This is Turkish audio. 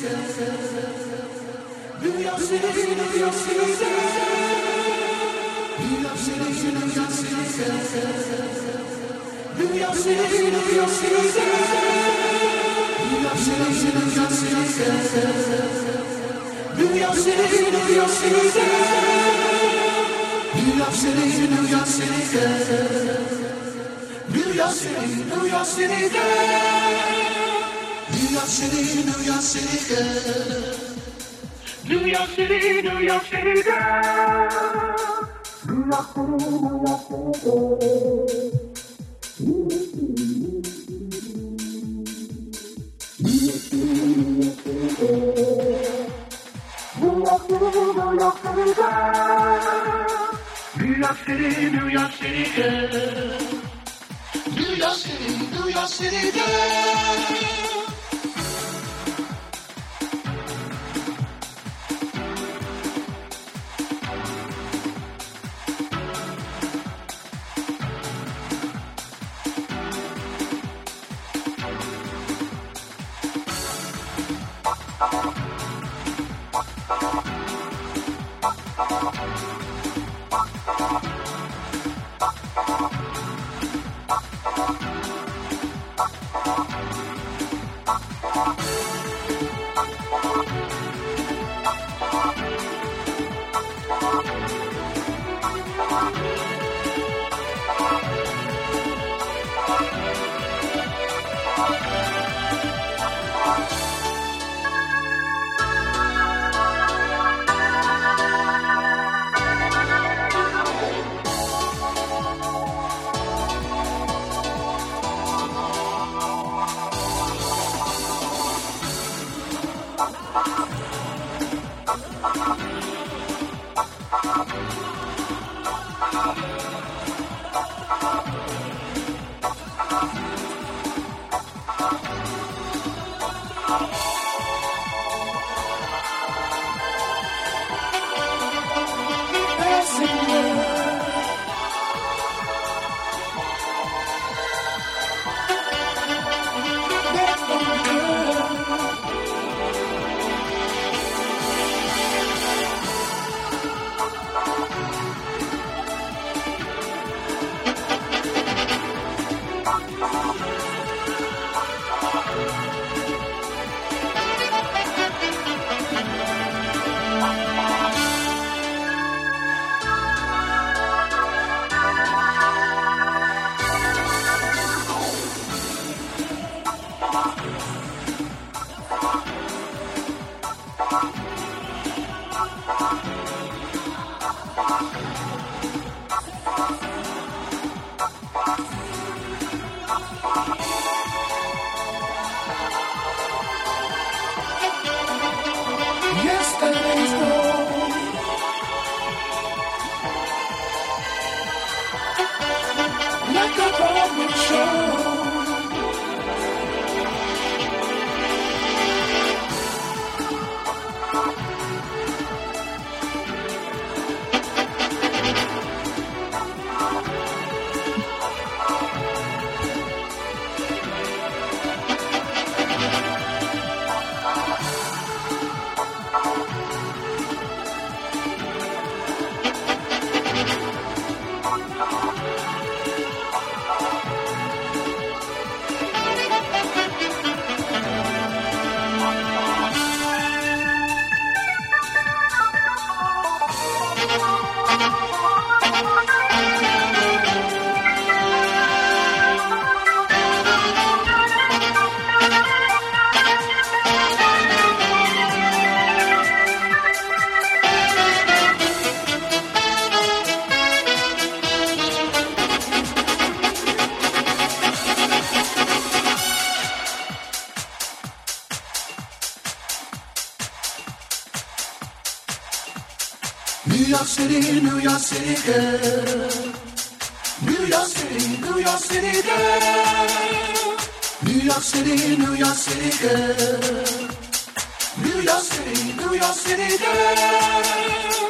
New York City, New York City, New York City, New York City girl. New York City, New York City girl. New Dünya seni, dünya seni de. Dünya seni, dünya seni de. Dünya seni, dünya seni de. Dünya seni, dünya seni de. Dünya seni, dünya seni de. Show. New York City, New York City girl. New York City, New York City girl. New York City, New York City girl. New York City, New York City girl.